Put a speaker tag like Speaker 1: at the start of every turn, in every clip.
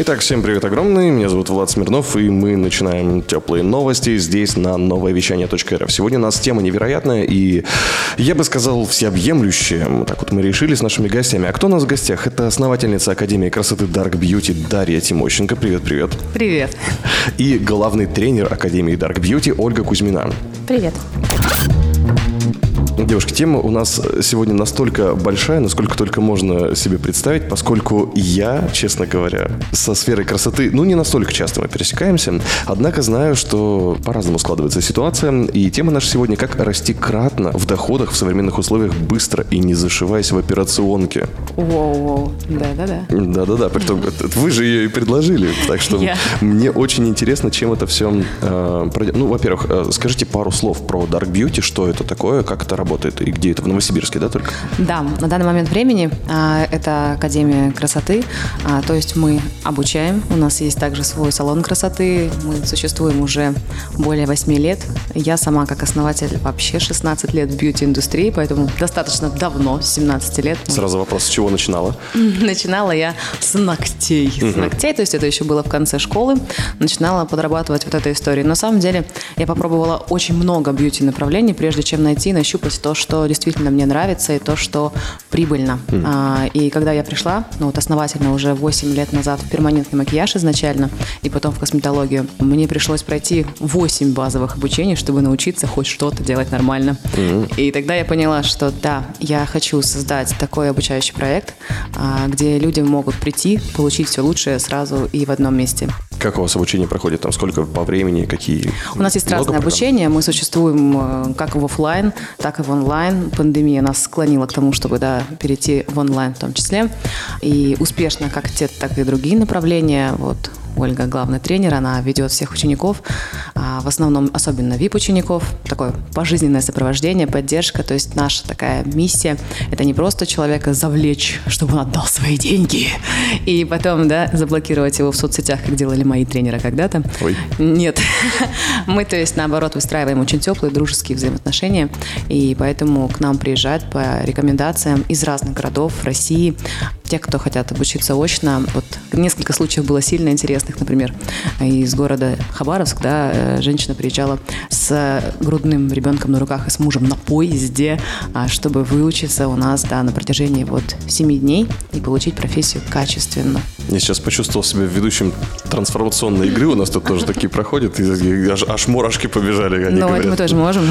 Speaker 1: Итак, всем привет огромный. Меня зовут Влад Смирнов, и мы начинаем теплые новости здесь на новое вещание.рф. Сегодня у нас тема невероятная и, я бы сказал, всеобъемлющая. Так вот мы решили с нашими гостями. А кто у нас в гостях? Это основательница Академии красоты Dark Beauty Дарья Тимощенко. Привет-привет.
Speaker 2: Привет.
Speaker 1: И главный тренер Академии Dark Beauty Ольга Кузьмина.
Speaker 3: Привет.
Speaker 1: Девушки, тема у нас сегодня настолько большая, насколько только можно себе представить, поскольку я, честно говоря, со сферой красоты, ну, не настолько часто мы пересекаемся, однако знаю, что по-разному складывается ситуация, и тема наша сегодня «Как расти кратно в доходах в современных условиях быстро и не зашиваясь в операционке».
Speaker 2: Воу-воу. Да-да-да.
Speaker 1: Да-да-да, притом вы же ее и предложили, так что мне очень интересно, чем это все... Ну, во-первых, э, скажите пару слов про Dark Beauty, что это такое, как это работает и где это, в Новосибирске, да, только?
Speaker 2: Да, на данный момент времени а, это Академия красоты, а, то есть мы обучаем, у нас есть также свой салон красоты, мы существуем уже более 8 лет. Я сама как основатель вообще 16 лет в бьюти-индустрии, поэтому достаточно давно, с 17 лет.
Speaker 1: Сразу вопрос, с чего начинала?
Speaker 2: Начинала я с ногтей. С ногтей, то есть это еще было в конце школы. Начинала подрабатывать вот этой историей. На самом деле я попробовала очень много бьюти-направлений, прежде чем найти, нащупать то, что действительно мне нравится и то, что прибыльно. А, и когда я пришла, ну вот основательно уже 8 лет назад в перманентный макияж изначально, и потом в косметологию, мне пришлось пройти 8 базовых обучений, чтобы научиться хоть что-то делать нормально. И тогда я поняла, что да, я хочу создать такой обучающий проект, а, где люди могут прийти, получить все лучшее сразу и в одном месте.
Speaker 1: Как у вас обучение проходит? Там сколько по времени, какие?
Speaker 2: У нас есть
Speaker 1: Много
Speaker 2: разное
Speaker 1: программ?
Speaker 2: обучение, мы существуем э, как в офлайн, так и в онлайн. Пандемия нас склонила к тому, чтобы да, перейти в онлайн в том числе. И успешно как те, так и другие направления. Вот Ольга, главный тренер, она ведет всех учеников, а, в основном особенно VIP-учеников, такое пожизненное сопровождение, поддержка. То есть наша такая миссия – это не просто человека завлечь, чтобы он отдал свои деньги, и потом да, заблокировать его в соцсетях, как делали мои тренеры когда-то.
Speaker 1: Ой.
Speaker 2: Нет. Мы, то есть, наоборот, выстраиваем очень теплые, дружеские взаимоотношения, и поэтому к нам приезжают по рекомендациям из разных городов России. Те, кто хотят обучиться очно, вот несколько случаев было сильно интересных, например, из города Хабаровск, да, э, женщина приезжала с грудным ребенком на руках и с мужем на поезде, а, чтобы выучиться у нас, да, на протяжении вот 7 дней и получить профессию качественно.
Speaker 1: Я сейчас почувствовал себя ведущим трансформационной игры. У нас тут тоже такие проходят. И аж, аж мурашки побежали,
Speaker 2: Ну, это мы тоже можем.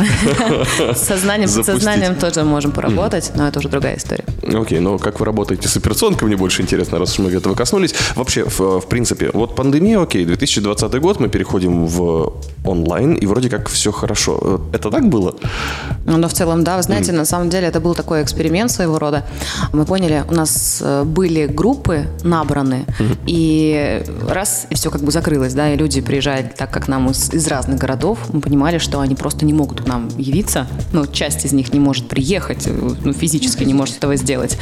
Speaker 2: Сознанием, сознанием тоже можем поработать, но это уже другая история.
Speaker 1: Окей, но как вы работаете с операционкой, мне больше интересно, раз уж мы этого коснулись. Вообще, в, в принципе, вот пандемия, окей, 2020 год, мы переходим в онлайн, и вроде как все хорошо. Это так было?
Speaker 2: Ну, Но в целом, да, вы знаете, на самом деле это был такой эксперимент своего рода. Мы поняли, у нас э, были группы набраны, и раз, и все как бы закрылось, да, и люди приезжают так, как нам из, из разных городов, мы понимали, что они просто не могут к нам явиться, ну, часть из них не может приехать, э, ну, физически не может этого сделать.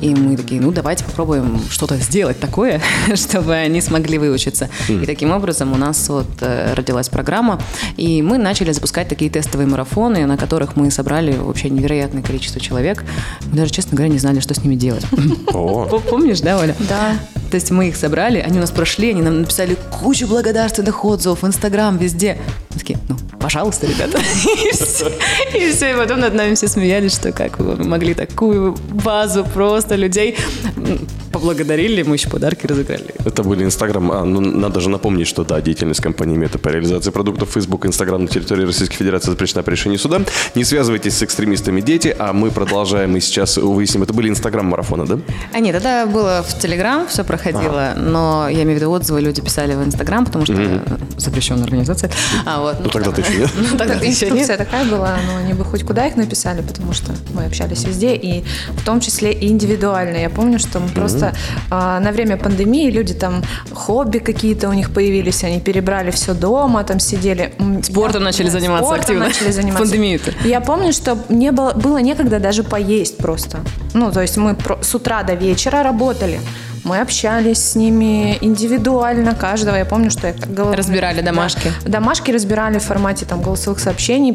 Speaker 2: И мы такие, ну, давайте попробуем что-то сделать такое, чтобы они смогли выучиться. И таким образом у нас вот э, родилась программа, и мы начали запускать такие тестовые марафоны, на которых мы собрали вообще невероятное количество человек. Мы даже, честно говоря, не знали, что с ними делать. Помнишь, да, Оля?
Speaker 3: Да.
Speaker 2: То есть мы их собрали, они у нас прошли, они нам написали кучу благодарственных отзывов в Инстаграм, везде. Мы такие, ну, пожалуйста, ребята. И все. И все, и потом над нами все смеялись, что как вы могли такую базу просто людей. М, Поблагодарили, мы еще подарки разыграли.
Speaker 1: это были Инстаграм. А, ну, надо же напомнить, что да, деятельность компании Мета по реализации продуктов Facebook, Инстаграм на территории Российской Федерации запрещена по решению суда. Не связывайтесь с экстремистами дети, а мы продолжаем и сейчас выясним. Это были Инстаграм-марафоны, да?
Speaker 2: А нет, это было в Телеграм, все проходило, но я имею в виду отзывы люди писали в Инстаграм, потому что запрещенная организация. А, вот,
Speaker 1: Ну, тогда-то еще нет.
Speaker 2: Ну, тогда еще нет.
Speaker 3: Такая была, но они бы хоть куда их написали, потому что мы общались везде, и в том числе и индивидуально. Я помню, что мы просто а, на время пандемии люди там хобби какие-то у них появились, они перебрали все дома, там сидели.
Speaker 2: Спортом
Speaker 3: я-
Speaker 2: начали
Speaker 3: да,
Speaker 2: заниматься
Speaker 3: спортом
Speaker 2: активно.
Speaker 3: начали заниматься.
Speaker 2: Пандемию-то.
Speaker 3: Я помню, что не было, было некогда даже поесть просто. Ну, то есть мы про- с утра до вечера работали. Мы общались с ними индивидуально, каждого. Я помню, что я голов-
Speaker 2: Разбирали домашки.
Speaker 3: Да. Домашки разбирали в формате там голосовых сообщений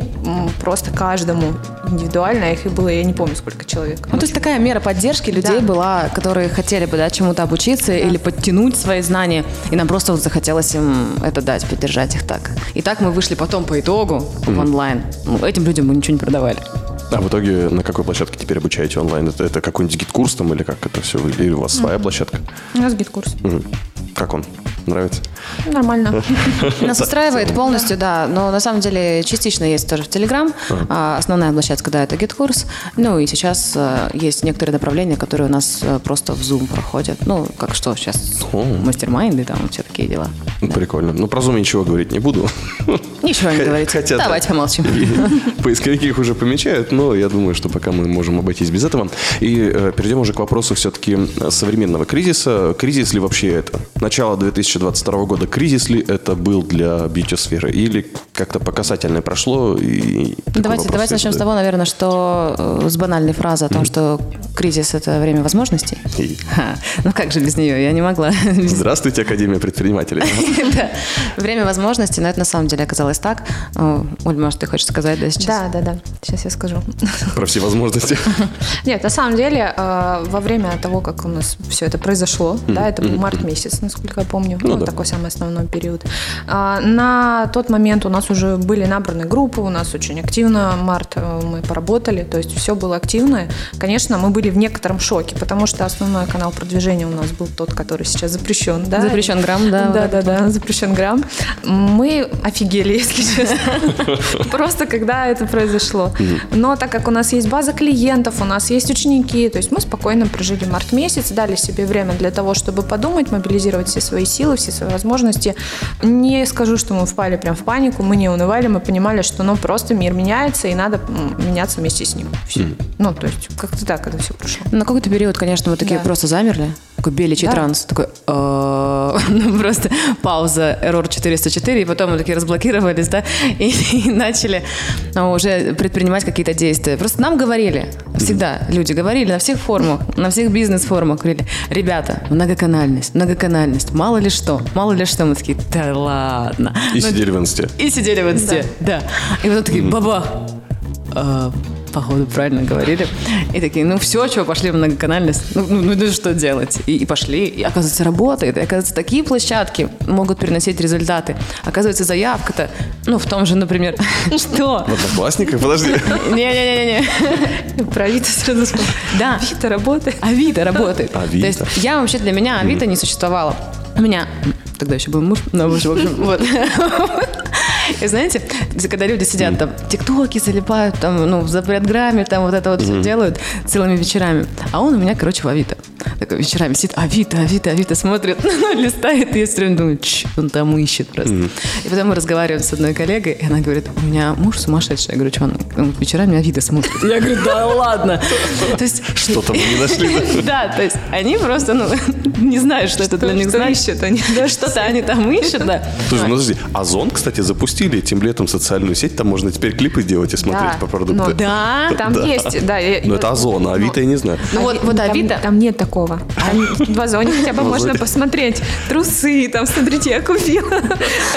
Speaker 3: просто каждому индивидуально. Их и было, я не помню, сколько человек.
Speaker 2: Ну, то есть такая мера поддержки людей
Speaker 3: Да.
Speaker 2: была, которые хотели бы да, чему-то обучиться или подтянуть свои знания, и нам просто вот захотелось им это дать, поддержать их так. И так мы вышли потом по итогу в онлайн. Ну, этим людям мы ничего не продавали.
Speaker 1: А в итоге на какой площадке теперь обучаете онлайн? Это, это какой-нибудь GetCourse там или как это все? Или у вас своя площадка?
Speaker 3: У нас GetCourse.
Speaker 1: Мгм. Как он? Нравится?
Speaker 3: Нормально.
Speaker 2: Нас устраивает полностью, да, но на самом деле частично есть тоже в Телеграм. А Основная площадка, да, это GetCourse. Ну и сейчас э, есть некоторые направления, которые у нас э, просто в Zoom проходят. Ну, как что сейчас,
Speaker 1: mastermind
Speaker 2: ы, там все такие дела.
Speaker 1: Ну, Прикольно. Ну, про Zoom ничего говорить не буду.
Speaker 2: Ничего не говорите.
Speaker 1: хотя да.
Speaker 2: Давайте помолчим.
Speaker 1: Поисковики их уже помечают, но я думаю, что пока мы можем обойтись без этого. И э, перейдем уже к вопросу все-таки современного кризиса. Кризис ли вообще это? Начало 2022 года, кризис ли это был для бьюти-сферы? Или как-то по касательной прошло? И
Speaker 2: Давайте, давайте
Speaker 1: я
Speaker 2: начнем с того, наверное, что э, с банальной фразы о том, что кризис – это время возможностей.
Speaker 1: И-
Speaker 2: Ха, Ну как же без нее? Я не могла.
Speaker 1: Здравствуйте, Академия предпринимателей.
Speaker 2: Время возможностей, но это на самом деле оказалось так. О, Оль, может, ты хочешь сказать, да, сейчас?
Speaker 3: Да, да, да. Сейчас я скажу.
Speaker 1: Про все возможности.
Speaker 3: Нет, на самом деле, э, во время того, как у нас все это произошло, да, это был март месяц, насколько я помню,
Speaker 1: Ну
Speaker 3: ну,
Speaker 1: да.
Speaker 3: такой самый основной период. А, На тот момент у нас уже были набраны группы, у нас очень активно март э, мы поработали, то есть все было активно. Конечно, мы были в некотором шоке, потому что основной канал продвижения у нас был тот, который сейчас запрещен, да?
Speaker 2: Запрещен грамм, да,
Speaker 3: Да, да, да, запрещен грамм. Мы офигели, если честно. Просто когда это произошло. Но так как у нас есть база клиентов, у нас есть ученики, то есть мы спокойно прожили март месяц, дали себе время для того, чтобы подумать, мобилизировать все свои силы, все свои возможности. Не скажу, что мы впали прям в панику, мы не унывали, мы понимали, что ну просто мир меняется, и надо меняться вместе с ним. Всё. Ну, то есть как-то так это все прошло.
Speaker 2: На какой-то период, конечно, мы такие
Speaker 3: Да.
Speaker 2: просто замерли. Такой беличий
Speaker 3: Да.
Speaker 2: транс. Такой, э, ну, просто пауза, error 404, и потом мы такие разблокировались, да, и, и начали ну, уже предпринимать какие-то действия. Просто нам говорили, всегда люди говорили на всех форумах, на всех бизнес-форумах, говорили, ребята, многоканальность, многоканальность, мало ли что, мало ли что. Мы такие, да ладно.
Speaker 1: И
Speaker 2: Ну,
Speaker 1: сидели в инсте.
Speaker 2: и сидели в инсте, да. И потом такие, баба, а, походу, правильно говорили. И такие, ну все, что, пошли в многоканальность. Ну, ну, ну, ну, что делать? И, и пошли. И, оказывается, работает. И, оказывается, такие площадки могут приносить результаты. Оказывается, заявка-то, ну, в том же, например, что?
Speaker 1: В одноклассниках? Подожди.
Speaker 2: Не-не-не-не.
Speaker 3: Про Авито сразу.
Speaker 2: Да.
Speaker 3: Авито работает.
Speaker 2: Авито работает.
Speaker 1: Авито.
Speaker 2: То есть я вообще для меня Авито не существовало. У меня тогда еще был муж, но муж, в общем, вот. И знаете, когда люди сидят там, тиктоки залипают, там, ну, в запретграмме, там вот это вот все делают целыми вечерами. А он у меня, короче, в Авито. Такой вечерами сидит, Авито, Авито, Авито, смотрит, листает, и я все время думаю, «Чш, он там ищет просто. И потом мы разговариваем с одной коллегой, и она говорит, у меня муж сумасшедший. Я говорю, что он? Он вечерами Авито смотрит. Я говорю, да ладно. То есть...
Speaker 1: Что-то мы не нашли.
Speaker 2: Да, то есть они просто, ну, не знают, что это для них значит.
Speaker 3: да,
Speaker 2: Что-то они там ищут, да.
Speaker 1: Слушай, ну подожди, Озон, кстати, запустили этим летом социальную сеть, там можно теперь клипы делать и смотреть по продукту.
Speaker 3: ну
Speaker 2: Да?
Speaker 3: Там есть, да.
Speaker 1: Ну это Озон, а Авито я не знаю.
Speaker 2: Ну вот, Авито...
Speaker 3: Там нет такого. Там в Озоне хотя бы можно посмотреть. Трусы, там, смотрите, я купила.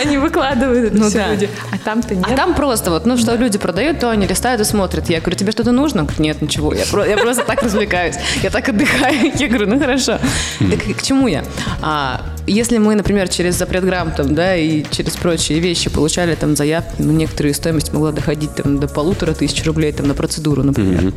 Speaker 3: Они выкладывают это
Speaker 2: Ну
Speaker 3: все люди. А там-то нет.
Speaker 2: А там просто вот, ну, что люди продают, то они листают и смотрят. Я говорю, тебе что-то нужно? Говорит, Нет, ничего. Я, про- я просто так развлекаюсь. Я так отдыхаю. Я говорю, ну хорошо. Так к чему я? Если мы, например, через запретграмм там, да, и через прочие вещи получали там заявки, ну, некоторые стоимость могла доходить там до полутора тысяч рублей там на процедуру, например,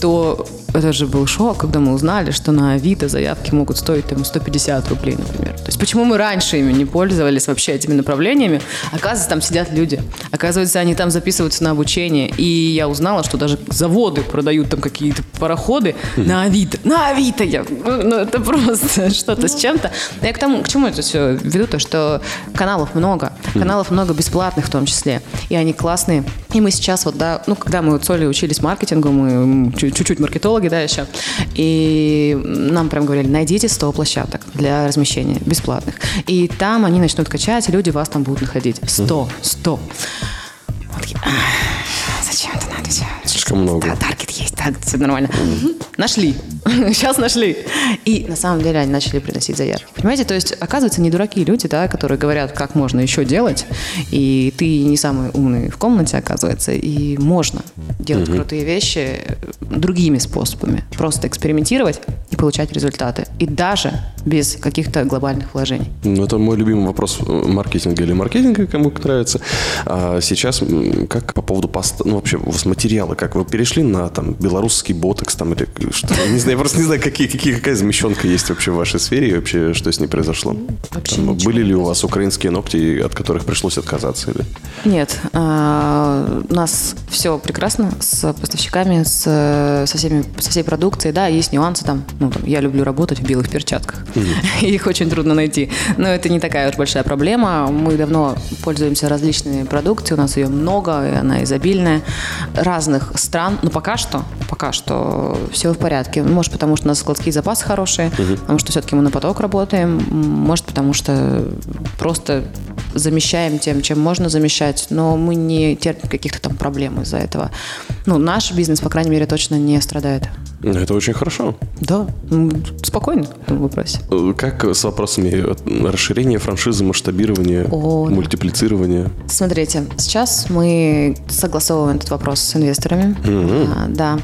Speaker 2: то это же был шок, когда мы узнали, что на Авито заявки могут стоить там 150 рублей, например. То есть почему мы раньше ими не пользовались вообще этими направлениями? Оказывается, там сидят люди. Оказывается, они там записываются на обучение. И я узнала, что даже заводы продают там какие-то пароходы на Авито. На Авито! Я, ну, ну, это просто что-то с чем-то. Но Я к, тому, к чему это все веду? То, что каналов много. Каналов много бесплатных в том числе. И они классные. И мы сейчас вот, да, ну, когда мы вот с Олей учились маркетингу, мы чуть-чуть маркетологи, да, еще, и нам прям говорили, найдите 100 площадок для размещения бесплатных. И там они начнут качать, и люди вас там будут находить. 100, 100. Мы такие, «Ах, Зачем это надо все?
Speaker 1: Слишком много.
Speaker 2: Таргет есть, так, все нормально. Нашли. Сейчас нашли. И на самом деле они начали приносить заявки. Понимаете, то есть, оказывается, не дураки люди, да, которые говорят, как можно еще делать, и ты не самый умный в комнате, оказывается, и можно делать крутые вещи другими способами. Просто экспериментировать и получать результаты. И даже без каких-то глобальных вложений.
Speaker 1: Ну, это мой любимый вопрос э, маркетинга или маркетинга, кому как нравится. А сейчас как по поводу поста, ну, вообще, у вас материалы, как вы перешли на там белорусский ботекс там или что? Я не знаю, я просто не знаю, какие, какие, какая замещенка есть вообще в вашей сфере и вообще, что с ней произошло.
Speaker 3: Вообще
Speaker 1: Там были ли у вас украинские ногти, от которых пришлось отказаться? Или?
Speaker 2: Нет, а, у нас все прекрасно с поставщиками, с, со, всеми, со всей продукцией. Да, есть нюансы там. Ну, там, я люблю работать в белых перчатках. Их очень трудно найти. Но это не такая уж большая проблема. Мы давно пользуемся различными продукцией. У нас ее много, и она изобильная. Разных стран. Но пока что, пока что все в порядке. Может, потому что у нас складские запасы хорошие, потому что все-таки мы на поток работаем. Может, потому что просто замещаем тем, чем можно замещать, но мы не терпим каких-то там проблем из-за этого. Ну, наш бизнес, по крайней мере, точно не страдает.
Speaker 1: Ну, Это очень хорошо.
Speaker 2: Да, м, спокойно в этом вопросе.
Speaker 1: Э, Как с вопросами э, расширения франшизы, масштабирования,
Speaker 2: О, да.
Speaker 1: мультиплицирования?
Speaker 2: Смотрите, сейчас мы согласовываем этот вопрос с инвесторами. А, да.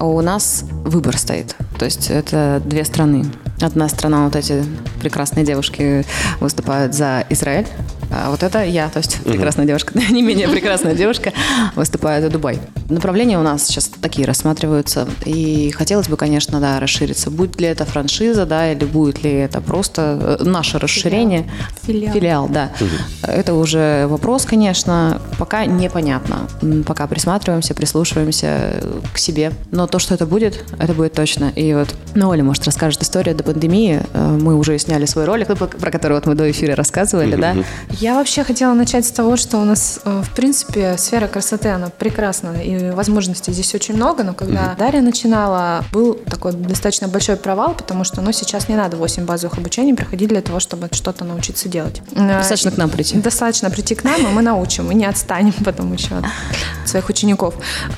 Speaker 2: У нас выбор стоит. То есть это две страны. Одна страна, вот эти прекрасные девушки выступают за Израиль. А вот это я, то есть прекрасная девушка, не менее прекрасная девушка, выступает за Дубай. Направления у нас сейчас такие рассматриваются. И хотелось бы, конечно, да, расшириться. Будет ли это франшиза, да, или будет ли это просто э, наше расширение.
Speaker 3: Филиал.
Speaker 2: Филиал, да. Это уже вопрос, конечно, пока непонятно. Пока присматриваемся, прислушиваемся к себе. Но то, что это будет, это будет точно. И вот, ну, Оля, может, расскажет историю до пандемии. Э, Мы уже сняли свой ролик, про который вот мы до эфира рассказывали, да.
Speaker 3: Я вообще хотела начать с того, что у нас, э, в принципе, сфера красоты, она прекрасна, и возможностей здесь очень много, но когда Дарья начинала, был такой достаточно большой провал, потому что, ну, сейчас не надо 8 базовых обучений проходить для того, чтобы что-то научиться делать. Э,
Speaker 2: Достаточно к нам прийти.
Speaker 3: Достаточно прийти к нам, и мы научим, и не отстанем потом еще от своих учеников.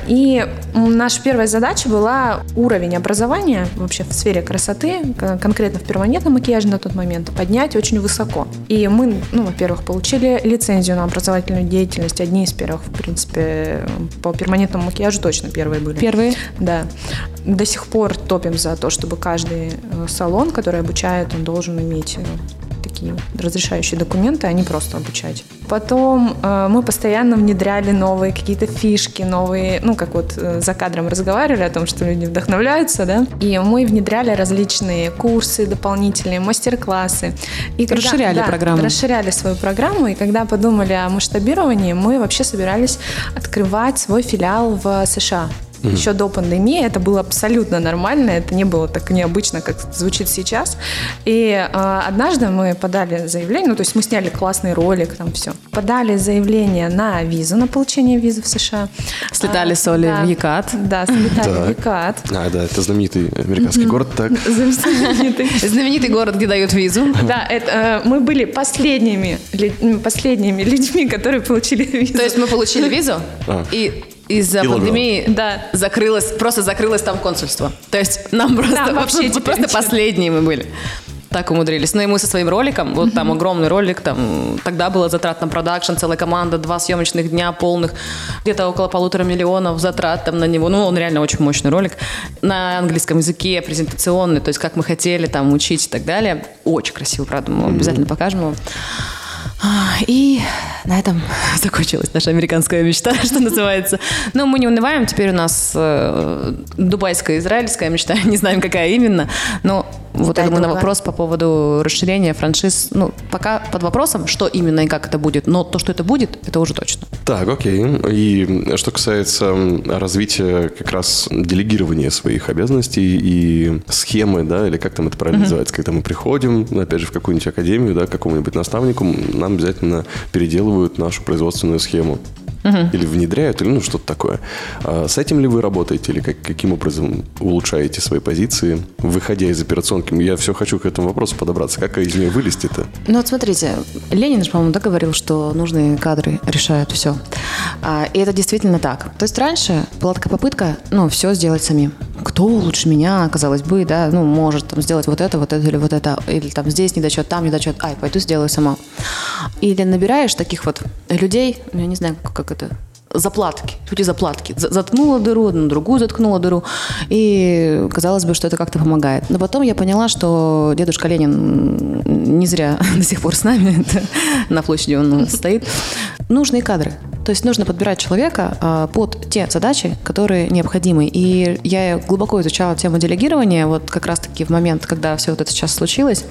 Speaker 3: И наша первая задача была уровень образования вообще в сфере красоты, конкретно в перманентном макияже на тот момент, поднять очень высоко. И мы, ну, во-первых, получили лицензию на образовательную деятельность, одни из первых, в принципе, по перманентному макияжу точно первые были.
Speaker 2: Первые.
Speaker 3: Да. До сих пор топим за то, чтобы каждый э, салон, который обучает, он должен иметь э, такие разрешающие документы, а не просто обучать. Потом э, мы постоянно внедряли новые какие-то фишки, новые, ну, как вот э, за кадром разговаривали о том, что люди вдохновляются, да, и мы внедряли различные курсы дополнительные, мастер-классы. И когда-
Speaker 2: Расширяли
Speaker 3: да,
Speaker 2: программу.
Speaker 3: расширяли свою программу, и когда подумали о масштабировании, мы вообще собирались открывать свой филиал в США. Еще до пандемии это было абсолютно нормально, это не было так необычно, как звучит сейчас. И э, однажды мы подали заявление, ну то есть мы сняли классный ролик, там все. Подали заявление на визу, на получение визы в США.
Speaker 2: Слетали
Speaker 3: А,
Speaker 2: с Олей
Speaker 3: да.
Speaker 2: в Екат.
Speaker 3: Да, слетали в
Speaker 1: Так.
Speaker 3: Екат.
Speaker 1: А, да, это знаменитый американский город, так.
Speaker 3: Знаменитый.
Speaker 2: Знаменитый город, где дают визу.
Speaker 3: Да, это, э, мы были последними, ли- м, последними людьми, которые получили визу.
Speaker 2: То есть мы получили визу,
Speaker 1: А.
Speaker 2: и из-за пандемии
Speaker 3: Да.
Speaker 2: закрылось, просто закрылось там консульство. То есть нам просто,
Speaker 3: Да, вообще
Speaker 2: просто
Speaker 3: ничего.
Speaker 2: последние мы были. Так умудрились. Ну и мы со своим роликом, вот там огромный ролик, там тогда было затрат на продакшн, целая команда, два съемочных дня полных, где-то около полутора миллионов затрат там на него. Ну, он реально очень мощный ролик. На английском языке, презентационный, то есть как мы хотели там учить и так далее. Очень красиво, правда, мы обязательно покажем его. И на этом закончилась наша американская мечта, что называется. Но мы не унываем. Теперь у нас э, дубайская, израильская мечта. Не знаем, какая именно. Но вот я
Speaker 3: Да,
Speaker 2: думаю, на вопрос по поводу расширения франшиз, ну, пока под вопросом, что именно и как это будет. Но то, что это будет, это уже точно.
Speaker 1: Так, окей. И что касается развития как раз делегирования своих обязанностей и схемы, да, или как там это правильно называется, когда мы приходим, опять же, в какую-нибудь академию, да, к какому-нибудь наставнику, нам обязательно переделывают нашу производственную схему. Или внедряют, или ну что-то такое. А с этим ли вы работаете, или как- каким образом улучшаете свои позиции, выходя из операционки? Я все хочу к этому вопросу подобраться. Как из нее вылезти-то?
Speaker 2: Ну вот смотрите, Ленин же, по-моему, да, говорил, что нужные кадры решают все. А, И это действительно так. То есть раньше была такая попытка, ну, все сделать самим. Кто лучше меня, казалось бы, да, ну, может там сделать вот это, вот это или вот это, или там здесь недочет, там недочет, ай, пойду сделаю сама. Или набираешь таких вот людей, ну, я не знаю, как, как это, заплатки, люди заплатки. За- Заткнула дыру, на другую заткнула дыру. И казалось бы, что это как-то помогает. Но потом я поняла, что дедушка Ленин не зря до сих пор с нами, на площади он стоит. Нужные кадры. То есть нужно подбирать человека а, под те задачи, которые необходимы. И я глубоко изучала тему делегирования, вот как раз-таки в момент, когда все вот это сейчас случилось.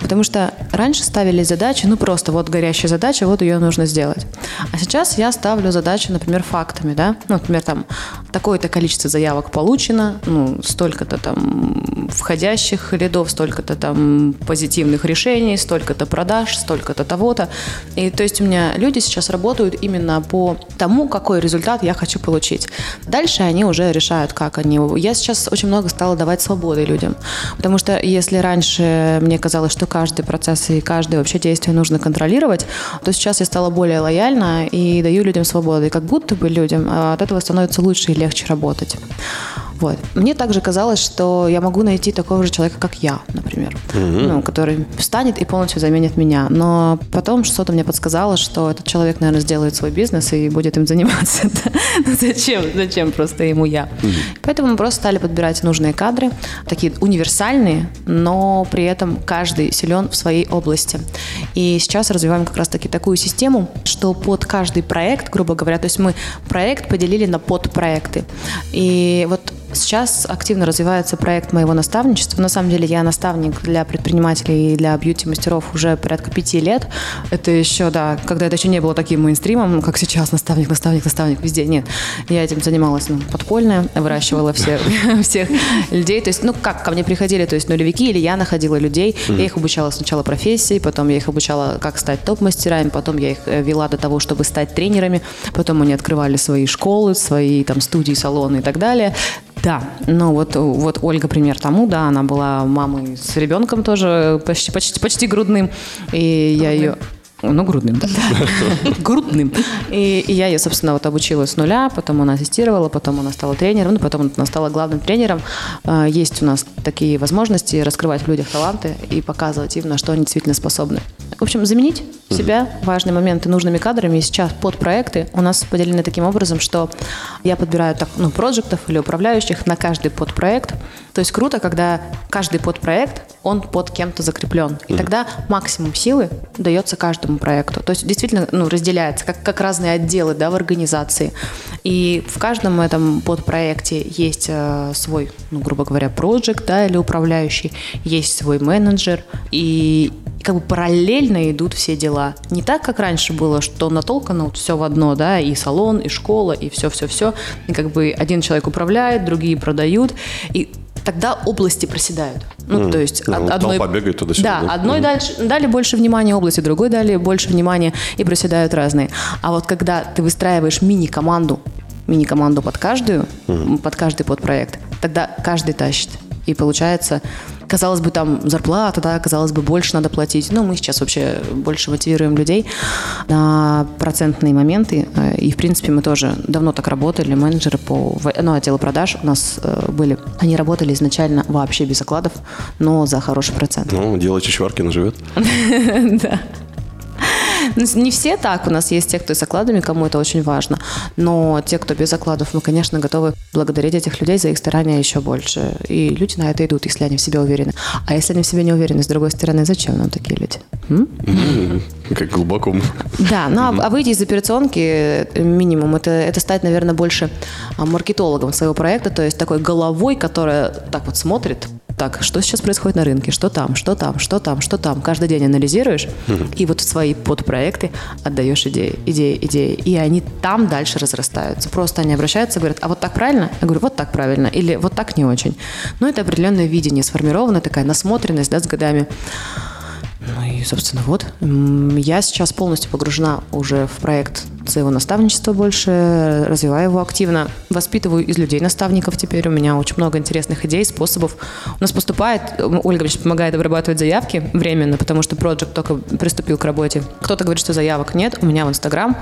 Speaker 2: Потому что раньше ставили задачи, ну просто вот горящая задача, вот ее нужно сделать. А сейчас я ставлю задачи, например, фактами, да. Ну, например, там такое-то количество заявок получено, ну, столько-то там входящих лидов, столько-то там позитивных решений, столько-то продаж, столько-то того-то. И то есть у меня люди сейчас работают именно по тому, какой результат я хочу получить. Дальше они уже решают, как они. Я сейчас очень много стала давать свободы людям. Потому что если раньше мне казалось, что каждый процесс и каждое вообще действие нужно контролировать, то сейчас я стала более лояльна и даю людям свободу. И как будто бы людям а, от этого становится лучше и легче работать. Вот. Мне также казалось, что я могу найти такого же человека, как я, например, ну, который встанет и полностью заменит меня. Но потом что-то мне подсказало, что этот человек, наверное, сделает свой бизнес и будет им заниматься. Ну, Зачем? Зачем просто ему я? Поэтому мы просто стали подбирать нужные кадры, такие универсальные, но при этом каждый силен в своей области. И сейчас развиваем как раз-таки такую систему, что под каждый проект, грубо говоря, то есть мы проект поделили на подпроекты. И вот Сейчас активно развивается проект моего наставничества. На самом деле я наставник для предпринимателей и для бьюти-мастеров уже порядка пяти лет. Это еще, да, когда это еще не было таким мейнстримом, как сейчас, наставник, наставник, наставник везде. Нет, я этим занималась ну, подпольно, выращивала все, всех людей. То есть, ну, как ко мне приходили, то есть нулевики, или я находила людей, я их обучала сначала профессии, потом я их обучала, как стать топ-мастерами, потом я их э, вела до того, чтобы стать тренерами, потом они открывали свои школы, свои там студии, салоны и так далее. Да, ну вот, вот Ольга пример тому, да, она была мамой с ребенком тоже почти, почти, почти грудным, и я ее... Ну, грудным, да. грудным. И, и я ее, собственно, вот обучила с нуля, потом она ассистировала, потом она стала тренером, ну, потом она стала главным тренером. А, Есть у нас такие возможности раскрывать в людях таланты и показывать им, на что они действительно способны. В общем, заменить себя важные моменты нужными кадрами. И сейчас под проекты у нас поделены таким образом, что я подбираю так, ну, проектов или управляющих на каждый подпроект. То есть круто, когда каждый подпроект, он под кем-то закреплен. И тогда максимум силы дается каждому проекту. То есть действительно ну, разделяется, как, как разные отделы да, в организации. И в каждом этом подпроекте есть э, свой, ну, грубо говоря, проект да, или управляющий, есть свой менеджер. И как бы параллельно идут все дела. Не так, как раньше было, что натолкано вот все в одно, да, и салон, и школа, и все-все-все. И как бы один человек управляет, другие продают. И тогда области проседают. Ну,
Speaker 1: Мгм.
Speaker 2: то есть од- одной...
Speaker 1: толпа бегает туда-сюда,
Speaker 2: Да,
Speaker 1: да?
Speaker 2: одной
Speaker 1: Мгм.
Speaker 2: дальше, дали больше внимания области, другой дали больше внимания и проседают разные. А вот когда ты выстраиваешь мини-команду, мини-команду под каждую, под каждый подпроект, тогда каждый тащит. И получается, казалось бы, там зарплата, да, казалось бы, больше надо платить. Но мы сейчас вообще больше мотивируем людей на процентные моменты. Э, И, в принципе, мы тоже давно так работали. Менеджеры по ну, отделу продаж у нас э, были. Они работали изначально вообще без окладов, но за хороший процент.
Speaker 1: Ну, дело Чичваркина живет.
Speaker 2: Да. Ну, Не все так. У нас есть те, кто с окладами, кому это очень важно. Но те, кто без окладов, мы, конечно, готовы благодарить этих людей за их старания еще больше. И люди на это идут, если они в себе уверены. А если они в себе не уверены, с другой стороны, зачем нам такие люди? М?
Speaker 1: Как глубоко.
Speaker 2: Да, ну а- а выйти из операционки э, минимум, это, это стать, наверное, больше а, маркетологом своего проекта, то есть такой головой, которая так вот смотрит, так, что сейчас происходит на рынке, что там, что там, что там, что там. Каждый день анализируешь, и вот в свои подпроекты отдаешь идеи, идеи, идеи. И они там дальше разрастаются. Просто они обращаются и говорят, а вот так правильно? Я говорю, вот так правильно. Или вот так не очень. Ну, это определенное видение сформировано, такая насмотренность, да, с годами. Ну и, собственно, вот. Я сейчас полностью погружена уже в проект своего наставничества больше, развиваю его активно, воспитываю из людей наставников теперь. У меня очень много интересных идей, способов. У нас поступает, Ольга мне помогает обрабатывать заявки временно, потому что проект только приступил к работе. Кто-то говорит, что заявок нет. У меня в Инстаграм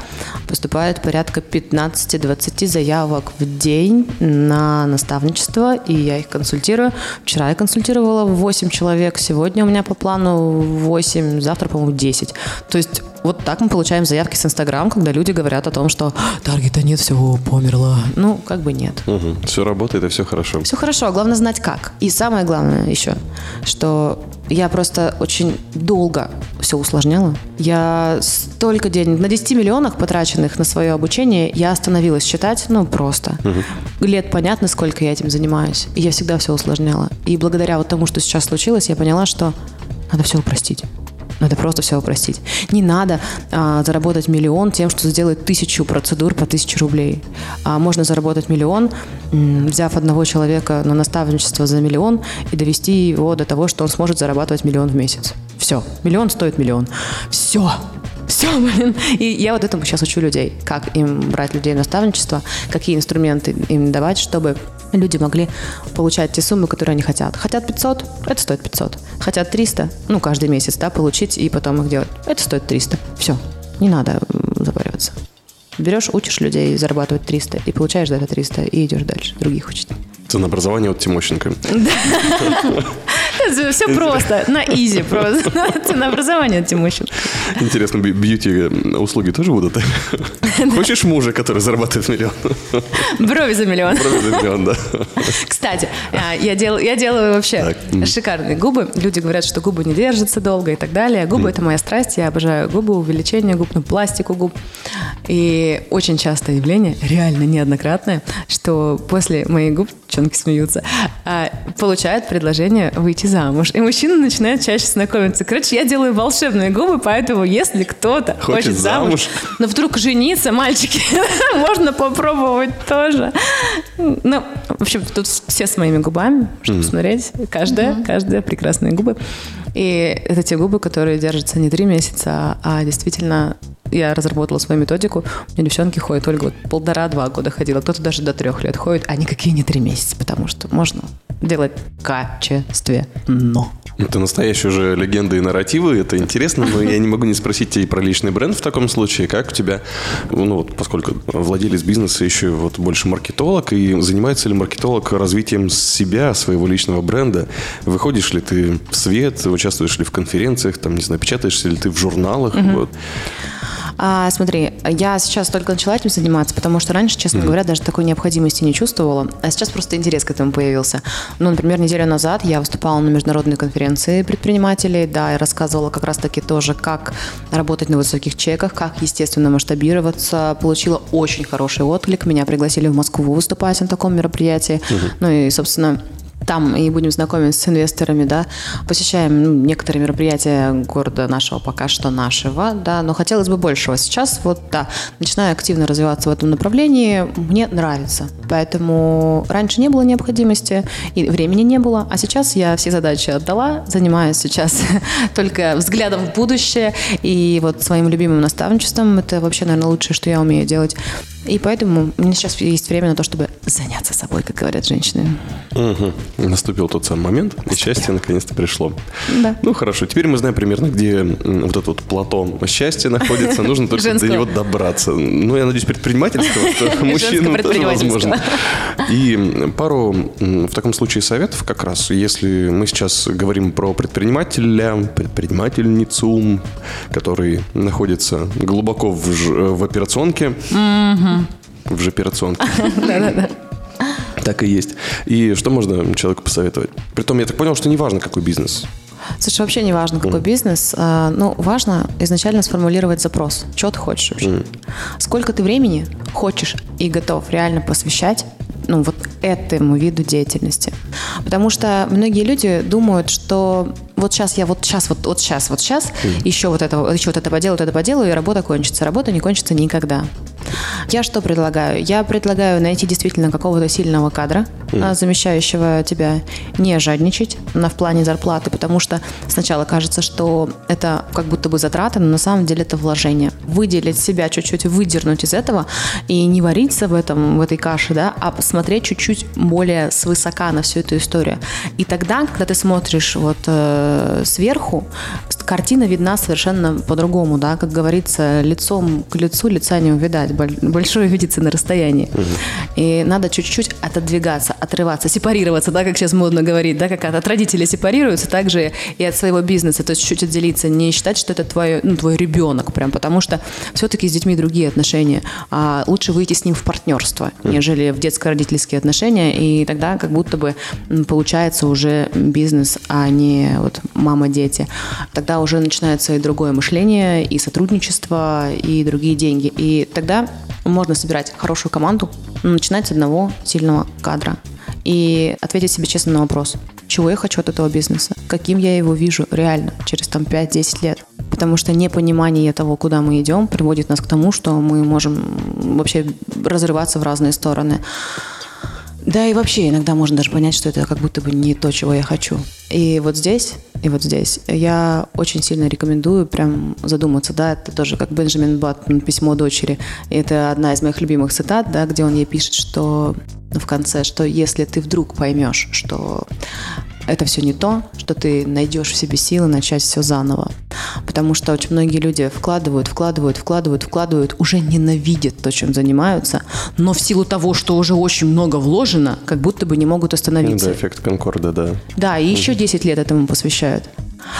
Speaker 2: поступает порядка 15-20 заявок в день на наставничество, и я их консультирую. Вчера я консультировала 8 человек, сегодня у меня по плану 8, завтра, по-моему, 10. То есть вот так мы получаем заявки с Инстаграм, когда люди говорят о том, что таргета нет, все, померло. Ну, как бы нет.
Speaker 1: Угу. Все работает и все хорошо.
Speaker 2: Все хорошо, а главное знать как. И самое главное еще, что я просто очень долго все усложняла. Я столько денег, на 10 миллионах потраченных на свое обучение, я остановилась считать, ну, просто. Угу. Лет понятно, сколько я этим занимаюсь. И я всегда все усложняла. И благодаря вот тому, что сейчас случилось, я поняла, что надо все упростить. Надо просто все упростить. Не надо а, заработать миллион тем, что сделать тысячу процедур по тысяче рублей. А можно заработать миллион, взяв одного человека на наставничество за миллион и довести его до того, что он сможет зарабатывать миллион в месяц. Все. Миллион стоит миллион. Все. Все, блин. И я вот этому сейчас учу людей, как им брать людей в наставничество, какие инструменты им давать, чтобы люди могли получать те суммы, которые они хотят. Хотят 500, это стоит 500. Хотят 300, ну, каждый месяц, да, получить и потом их делать. Это стоит 300. Все, не надо запариваться. Берешь, учишь людей зарабатывать 300 и получаешь за это 300 и идешь дальше, других учить.
Speaker 1: Ценообразование от Тимощенко.
Speaker 2: Все просто, на изи просто. Ценообразование от Тимощенко.
Speaker 1: Интересно, бьюти-услуги тоже будут? Хочешь мужа, который зарабатывает миллион?
Speaker 2: Брови за миллион.
Speaker 1: Брови за миллион, да.
Speaker 2: Кстати, а, я делаю, я делаю вообще шикарные губы. Люди говорят, что губы не держатся долго и так далее. Губы – это моя страсть. Я обожаю губы, увеличение губ, ну, пластику губ. И очень частое явление, реально неоднократное, что после моих губ девчонки смеются, а, получают предложение выйти замуж. И мужчины начинают чаще знакомиться. Короче, я делаю волшебные губы, поэтому если кто-то хочет, хочет замуж, но вдруг жениться, мальчики, можно попробовать тоже. Ну, в общем, тут все с моими губами, чтобы посмотреть. Каждая, каждая прекрасные губы. И это те губы, которые держатся не три месяца, а действительно я разработала свою методику. У меня девчонки ходят, Ольга вот полтора-два года ходила, кто-то даже до трех лет ходит, а никакие не три месяца, потому что можно делать качестве, но.
Speaker 1: Это настоящие уже легенды и нарративы, это интересно, но я не могу не спросить тебя и про личный бренд в таком случае. Как у тебя, ну вот, поскольку владелец бизнеса еще вот больше маркетолог, и занимается ли маркетолог развитием себя, своего личного бренда? Выходишь ли ты в свет, участвуешь ли в конференциях, там, не знаю, печатаешься ли ты в журналах?
Speaker 2: Угу. Вот. А, смотри, я сейчас только начала этим заниматься, потому что раньше, честно mm-hmm. говоря, даже такой необходимости не чувствовала. А сейчас просто интерес к этому появился. Ну, например, неделю назад я выступала на международной конференции предпринимателей, да, и рассказывала как раз-таки тоже, как работать на высоких чеках, как, естественно, масштабироваться. Получила очень хороший отклик. Меня пригласили в Москву выступать на таком мероприятии. Mm-hmm. Ну и, собственно, там и будем знакомиться с инвесторами, да, посещаем ну, некоторые мероприятия города нашего, пока что нашего, да, но хотелось бы большего. Сейчас вот, да, начинаю активно развиваться в этом направлении, мне нравится, поэтому раньше не было необходимости и времени не было, а сейчас я все задачи отдала, занимаюсь сейчас только взглядом в будущее. И вот своим любимым наставничеством, это вообще, наверное, лучшее, что я умею делать. И поэтому у меня сейчас есть время на то, чтобы заняться собой, как говорят женщины.
Speaker 1: Угу. Наступил тот самый момент, Наступил. и счастье наконец-то пришло.
Speaker 2: Да.
Speaker 1: Ну хорошо, теперь мы знаем примерно, где вот этот вот плато счастья находится. Нужно только до него добраться. Ну, я надеюсь, предпринимательство, мужчинам тоже возможно. И пару в таком случае советов как раз, если мы сейчас говорим про предпринимателя, предпринимательницу, который находится глубоко в, в операционке, в же операционке.
Speaker 2: Да-да-да.
Speaker 1: Так и есть. И что можно человеку посоветовать? Притом, я так понял, что не важно, какой бизнес.
Speaker 2: Слушай, вообще не важно, какой mm. бизнес. А, ну, важно изначально сформулировать запрос. Что ты хочешь вообще? Mm. Сколько ты времени хочешь и готов реально посвящать ну, вот этому виду деятельности. Потому что многие люди думают, что вот сейчас я вот сейчас, вот, вот сейчас, вот сейчас, mm. еще вот это, еще вот это поделаю, вот это поделаю, и работа кончится. Работа не кончится никогда. Я что предлагаю? Я предлагаю найти действительно какого-то сильного кадра, а, замещающего тебя, не жадничать на, в плане зарплаты, потому что сначала кажется, что это как будто бы затраты, но на самом деле это вложение. Выделить себя чуть-чуть, выдернуть из этого и не вариться в этом, в этой каше, да, а посмотреть чуть-чуть более свысока на всю эту историю. И тогда, когда ты смотришь вот э, сверху, картина видна совершенно по-другому, да, как говорится, лицом к лицу лица не увидать, большое видится на расстоянии. И надо чуть-чуть отодвигаться, отрываться, сепарироваться, да, как сейчас модно говорить, да, как от, от родителей сепарируются, так же и от своего бизнеса, то есть чуть-чуть отделиться, не считать, что это твой, ну, твой ребенок прям, потому что все-таки с детьми другие отношения, а лучше выйти с ним в партнерство, нежели в детско-родительские отношения, и тогда как будто бы получается уже бизнес, а не вот мама-дети. Тогда уже начинается и другое мышление, и сотрудничество, и другие деньги. И тогда можно собирать хорошую команду, начинать с одного сильного кадра и ответить себе честно на вопрос, чего я хочу от этого бизнеса, каким я его вижу реально через там 5-10 лет. Потому что непонимание того, куда мы идем, приводит нас к тому, что мы можем вообще разрываться в разные стороны. Да и вообще иногда можно даже понять, что это как будто бы не то, чего я хочу. И вот здесь, и вот здесь я очень сильно рекомендую прям задуматься, да, это тоже как Бенджамин Баттон, письмо дочери. И это одна из моих любимых цитат, да, где он ей пишет, что в конце, что если ты вдруг поймешь, что это все не то, что ты найдешь в себе силы начать все заново. Потому что очень многие люди вкладывают, вкладывают, вкладывают, вкладывают, уже ненавидят то, чем занимаются, но в силу того, что уже очень много вложено, как будто бы не могут остановиться.
Speaker 1: да, эффект Конкорда, да.
Speaker 2: Да, и еще 10 лет этому посвящают.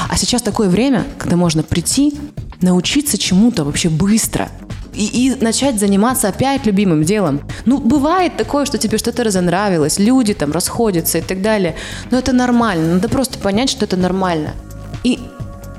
Speaker 2: А сейчас такое время, когда можно прийти, научиться чему-то вообще быстро. И, и начать заниматься опять любимым делом. Ну, бывает такое, что тебе что-то разонравилось, люди там расходятся и так далее. Но это нормально. Надо просто понять, что это нормально. И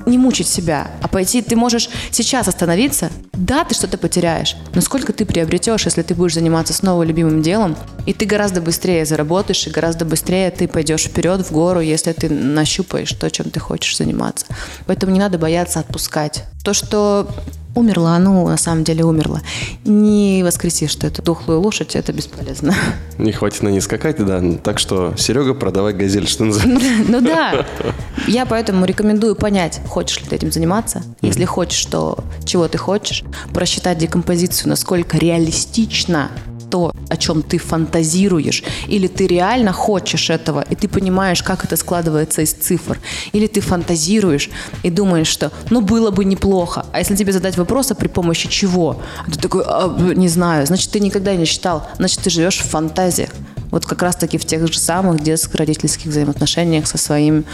Speaker 2: не мучить себя, а пойти, ты можешь сейчас остановиться, да, ты что-то потеряешь, но сколько ты приобретешь, если ты будешь заниматься снова любимым делом, и ты гораздо быстрее заработаешь, и гораздо быстрее ты пойдешь вперед в гору, если ты нащупаешь то, чем ты хочешь заниматься. Поэтому не надо бояться отпускать. То, что умерла, ну, на самом деле умерла. Не воскреси, что это дохлую лошадь, это бесполезно.
Speaker 1: Не хватит на ней скакать, да. Так что, Серега, продавай газель, что называется.
Speaker 2: Ну да. Я поэтому рекомендую понять, хочешь ли ты этим заниматься. Если хочешь, что чего ты хочешь, просчитать декомпозицию, насколько реалистично то, о чем ты фантазируешь, или ты реально хочешь этого, и ты понимаешь, как это складывается из цифр, или ты фантазируешь и думаешь, что ну было бы неплохо, а если тебе задать вопрос, а при помощи чего? А ты такой, «А, не знаю, значит ты никогда не считал, значит ты живешь в фантазиях. Вот как раз-таки в тех же самых детско-родительских взаимоотношениях со своим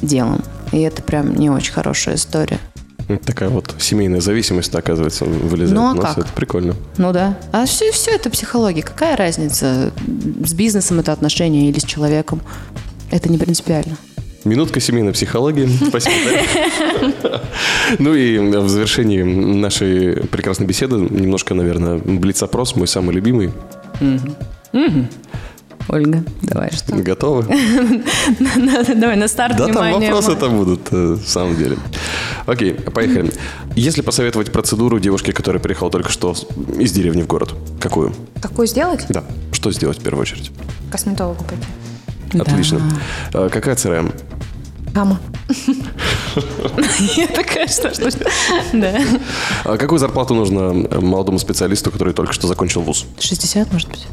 Speaker 2: делом. И это прям не очень хорошая история.
Speaker 1: Такая вот семейная зависимость, оказывается, вылезает
Speaker 2: Ну, а
Speaker 1: нас.
Speaker 2: как?
Speaker 1: Это прикольно.
Speaker 2: Ну да. А все, все это психология. Какая разница, с бизнесом это отношения или с человеком? Это не принципиально.
Speaker 1: Минутка семейной психологии. Спасибо. Ну и в завершении нашей прекрасной беседы немножко, наверное, блиц-опрос, мой самый любимый.
Speaker 2: Ольга, давай что?
Speaker 1: Готовы?
Speaker 2: Давай на старт
Speaker 1: Да, там
Speaker 2: внимание.
Speaker 1: вопросы-то будут, э, в самом деле. Окей, поехали. Если посоветовать процедуру девушке, которая приехала только что из деревни в город, какую?
Speaker 3: Какую сделать?
Speaker 1: Да. Что сделать в первую очередь?
Speaker 3: Косметологу пойти.
Speaker 1: Отлично. А Какая CRM?
Speaker 3: Гамма.
Speaker 2: Я такая, что, что, что? Да.
Speaker 1: А Какую зарплату нужно молодому специалисту, который только что закончил вуз?
Speaker 2: 60, может быть.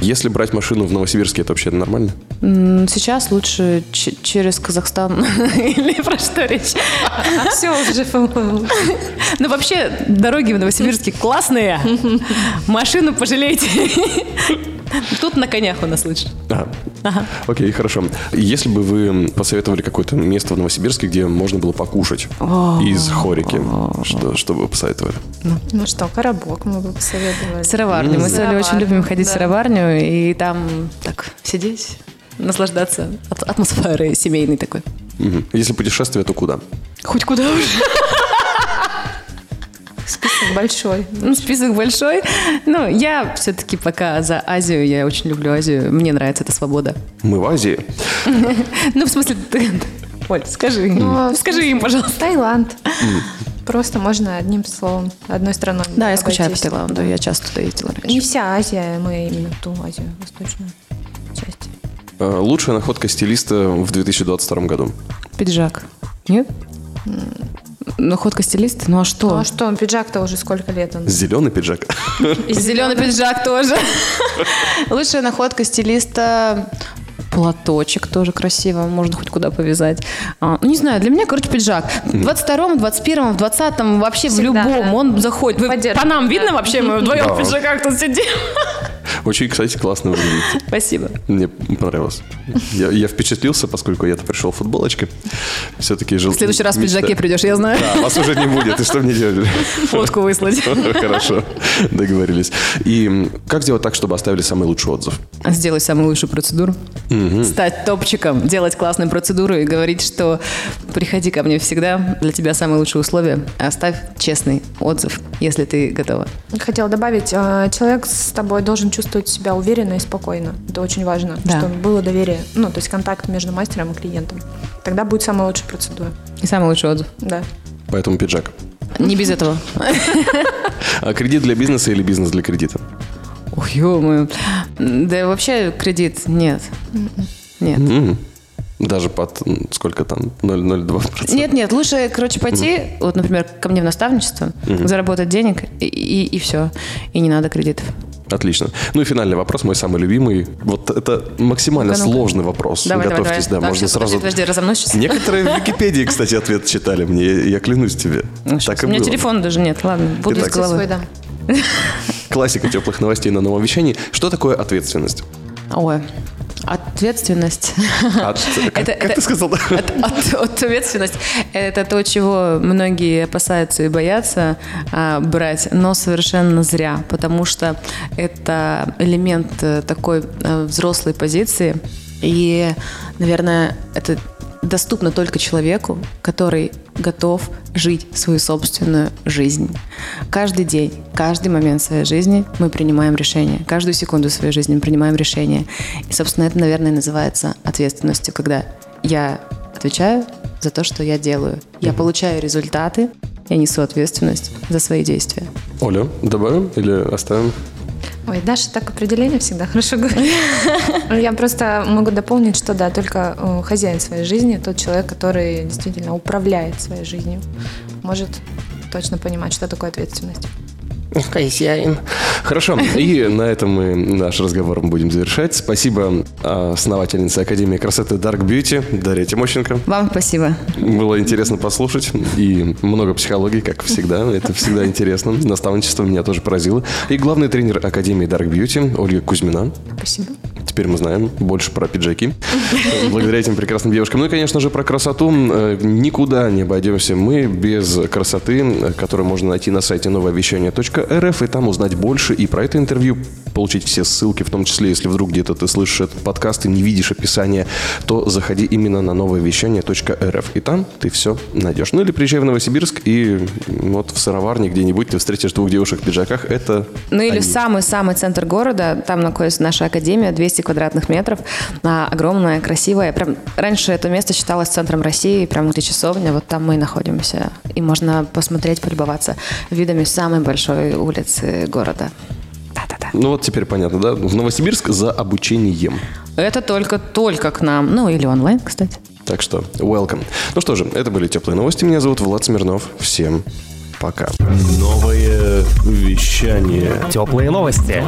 Speaker 1: Если брать машину в Новосибирске, это вообще нормально?
Speaker 2: Сейчас лучше ч- через Казахстан или про что речь?
Speaker 3: Все уже, по-моему.
Speaker 2: Ну, вообще, дороги в Новосибирске классные. Машину пожалейте. Тут на конях у нас лучше.
Speaker 1: Ага. Окей, хорошо. Если бы вы посоветовали какое-то место в Новосибирске, где можно было покушать из хорики, что, что бы вы посоветовали?
Speaker 3: Ну что, коробок мы бы посоветовали.
Speaker 2: Сыроварню. Мы с Олей очень любим ходить в сыроварню и там так сидеть, наслаждаться атмосферой семейной такой.
Speaker 1: Если путешествие, то куда?
Speaker 2: Хоть куда уже.
Speaker 3: Список большой.
Speaker 2: Ну, список большой. Ну, я все-таки пока за Азию. Я очень люблю Азию. Мне нравится эта свобода.
Speaker 1: Мы в Азии.
Speaker 2: Ну, в смысле, Оль, скажи.
Speaker 3: Ну,
Speaker 2: скажи им, пожалуйста.
Speaker 3: Таиланд. Просто можно одним словом, одной страной.
Speaker 2: Да, я скучаю по. Таиланду, я часто туда ездила раньше.
Speaker 3: Не вся Азия, мы именно ту Азию, восточную часть.
Speaker 1: Э, Лучшая находка стилиста в 2022 году.
Speaker 2: Пиджак. Нет? Находка стилиста? Ну а что?
Speaker 3: Ну а что, пиджак-то уже сколько лет он?
Speaker 1: Зеленый пиджак.
Speaker 2: И зеленый пиджак тоже. Лучшая находка стилиста Платочек тоже красиво, можно хоть куда повязать. А, ну, не знаю, для меня, короче, пиджак. В 22-м, 21-м, в 20-м, вообще в
Speaker 3: Всегда,
Speaker 2: любом
Speaker 3: да.
Speaker 2: он заходит. Вы- по нам
Speaker 3: да.
Speaker 2: видно вообще? Мы вдвоем
Speaker 1: Да.
Speaker 2: в пиджаках тут сидим.
Speaker 1: Очень, кстати, классно выглядите.
Speaker 2: Спасибо.
Speaker 1: Мне понравилось. Я, я впечатлился, поскольку я-то пришел в футболочке. Все-таки жил...
Speaker 2: В следующий раз в пиджаке придешь, я знаю.
Speaker 1: Да, вас уже не будет. И что мне делать?
Speaker 2: Фотку выслать.
Speaker 1: Хорошо, договорились. И как сделать так, чтобы оставили самый лучший отзыв?
Speaker 2: Сделать самую лучшую процедуру. Стать топчиком, делать классную процедуру и говорить, что приходи ко мне всегда, для тебя самые лучшие условия. Оставь честный отзыв, если ты готова.
Speaker 3: Хотела добавить, э, человек с тобой должен чувствовать себя уверенно и спокойно. Это очень важно,
Speaker 2: Да.
Speaker 3: чтобы было доверие. Ну, то есть контакт между мастером и клиентом. Тогда будет самая лучшая процедура.
Speaker 2: И самый лучший отзыв.
Speaker 3: Да.
Speaker 1: Поэтому пиджак.
Speaker 2: Не без этого.
Speaker 1: А кредит для бизнеса или бизнес для кредита?
Speaker 2: Ох, ё Да вообще кредит нет. Нет.
Speaker 1: М, Даже под сколько там? 0,02%?
Speaker 2: Нет, нет, лучше, короче, пойти, вот, например, ко мне в наставничество, заработать денег, и, и, и все. И не надо кредитов.
Speaker 1: Отлично. Ну и финальный вопрос, мой самый любимый. Вот это максимально
Speaker 2: Ну-ка, ну-ка.
Speaker 1: сложный вопрос.
Speaker 2: Давай, давай,
Speaker 1: Готовьтесь,
Speaker 2: давай.
Speaker 1: да,
Speaker 2: Так,
Speaker 1: можно сразу...
Speaker 2: Подожди, подожди, разомнусь сейчас.
Speaker 1: Некоторые в Википедии, кстати, ответ читали мне, я, клянусь тебе.
Speaker 2: Ну,
Speaker 1: так и
Speaker 2: У меня
Speaker 1: было.
Speaker 2: телефона даже нет, ладно, буду
Speaker 1: Итак.
Speaker 2: из головы.
Speaker 3: Свой, да.
Speaker 1: Классика теплых новостей на новом вещании. Что такое ответственность?
Speaker 2: Ой, ответственность.
Speaker 1: От- как,
Speaker 2: Это-
Speaker 1: как
Speaker 2: это-
Speaker 1: ты сказал?
Speaker 2: От- от- Ответственность – это то, чего многие опасаются и боятся а, брать, но совершенно зря, потому что это элемент э, такой э, взрослой позиции, и, наверное, это доступно только человеку, который готов жить свою собственную жизнь. Каждый день, каждый момент своей жизни мы принимаем решения. Каждую секунду своей жизни мы принимаем решения. И, собственно, это, наверное, называется ответственностью, когда я отвечаю за то, что я делаю. Я получаю результаты, я несу ответственность за свои действия.
Speaker 1: Оля, добавим или оставим?
Speaker 3: Ой, Даша так определение всегда хорошо говорит. Я просто могу дополнить, что да, только э, хозяин своей жизни, тот человек, который действительно управляет своей жизнью, может точно понимать, что такое ответственность.
Speaker 1: Хозяин. Хорошо, и на этом мы наш разговор будем завершать. Спасибо а, основательнице Академии красоты Dark Beauty Дарья Тимощенко.
Speaker 2: Вам спасибо.
Speaker 1: Было интересно послушать и много психологии, как всегда. Это всегда интересно. Наставничество меня тоже поразило. И главный тренер Академии Dark Beauty Ольга Кузьмина.
Speaker 3: Спасибо.
Speaker 1: Теперь мы знаем больше про пиджаки. Благодаря этим прекрасным девушкам. Ну и, конечно же, про красоту. Э, Никуда не обойдемся мы без красоты, э, которую можно найти на сайте нововещание.рф и там узнать больше и про это интервью получить все ссылки, в том числе, если вдруг где-то ты слышишь этот подкаст и не видишь описания, то заходи именно на нововещание.рф и там ты все найдешь. Ну или приезжай в Новосибирск и вот в сыроварне где-нибудь ты встретишь двух девушек в пиджаках. Это
Speaker 2: Ну или самый-самый центр города, там находится наша академия, 200 квадратных метров, а, огромная, красивая. Прям раньше это место считалось центром России, прям внутри часовня, вот там мы и находимся. И можно посмотреть, полюбоваться видами самой большой улицы города. Да-да-да.
Speaker 1: Ну вот теперь понятно, да? В Новосибирск за обучением.
Speaker 2: Это только-только к нам. Ну или онлайн, кстати.
Speaker 1: Так что, welcome. Ну что же, это были теплые новости. Меня зовут Влад Смирнов. Всем пока.
Speaker 4: Новое вещание.
Speaker 5: Теплые новости.